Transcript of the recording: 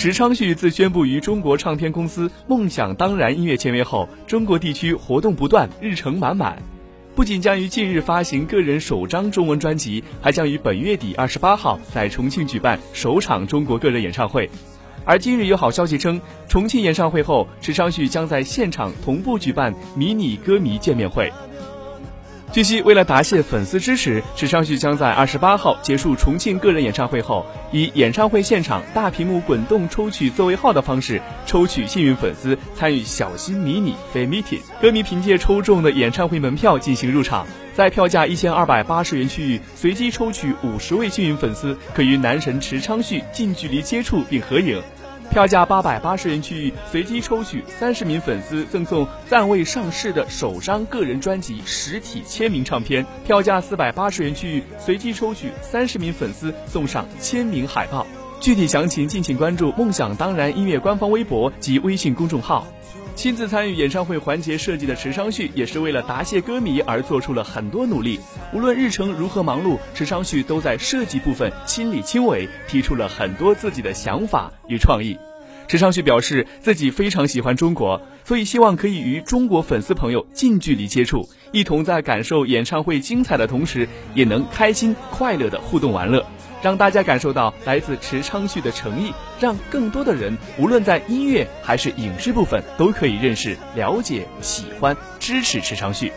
池昌旭自宣布与中国唱片公司梦想当然音乐签约后，中国地区活动不断，日程满满。不仅将于近日发行个人首张中文专辑，还将于本月底二十八号在重庆举办首场中国个人演唱会。而今日有好消息称，重庆演唱会后，池昌旭将在现场同步举办迷你歌迷见面会。据悉，为了答谢粉丝支持，池昌旭将在二十八号结束重庆个人演唱会后，以演唱会现场大屏幕滚动抽取座位号的方式，抽取幸运粉丝参与小心迷你 fan meeting。歌迷凭借抽中的演唱会门票进行入场，在票价一千二百八十元区域随机抽取五十位幸运粉丝，可与男神池昌旭近距离接触并合影。票价八百八十元区域随机抽取三十名粉丝赠送暂未上市的首张个人专辑实体签名唱片；票价四百八十元区域随机抽取三十名粉丝送上签名海报。具体详情敬请关注“梦想当然”音乐官方微博及微信公众号。亲自参与演唱会环节设计的池昌旭，也是为了答谢歌迷而做出了很多努力。无论日程如何忙碌，池昌旭都在设计部分亲力亲为，提出了很多自己的想法与创意。池昌旭表示，自己非常喜欢中国，所以希望可以与中国粉丝朋友近距离接触，一同在感受演唱会精彩的同时，也能开心快乐的互动玩乐。让大家感受到来自池昌旭的诚意，让更多的人无论在音乐还是影视部分都可以认识、了解、喜欢、支持池昌旭。